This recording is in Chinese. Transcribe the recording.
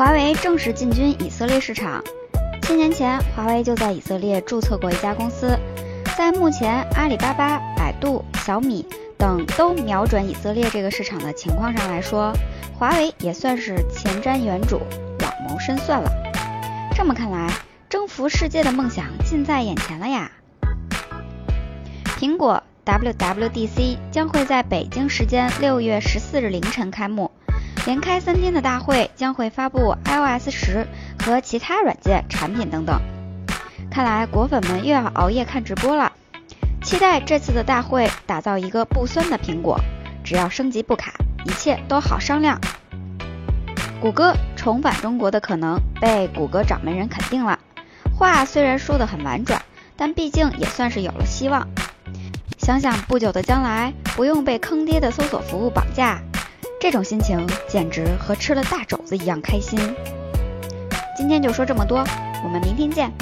华为正式进军以色列市场。七年前，华为就在以色列注册过一家公司。在目前阿里巴巴、百度、小米等都瞄准以色列这个市场的情况上来说，华为也算是前瞻远瞩、老谋深算了。这么看来，征服世界的梦想近在眼前了呀！苹果 WWDC 将会在北京时间六月十四日凌晨开幕，连开三天的大会将会发布 iOS 十和其他软件产品等等。看来果粉们又要熬夜看直播了，期待这次的大会打造一个不酸的苹果，只要升级不卡，一切都好商量。谷歌重返中国的可能被谷歌掌门人肯定了，话虽然说得很婉转，但毕竟也算是有了希望。想想不久的将来不用被坑爹的搜索服务绑架，这种心情简直和吃了大肘子一样开心。今天就说这么多，我们明天见。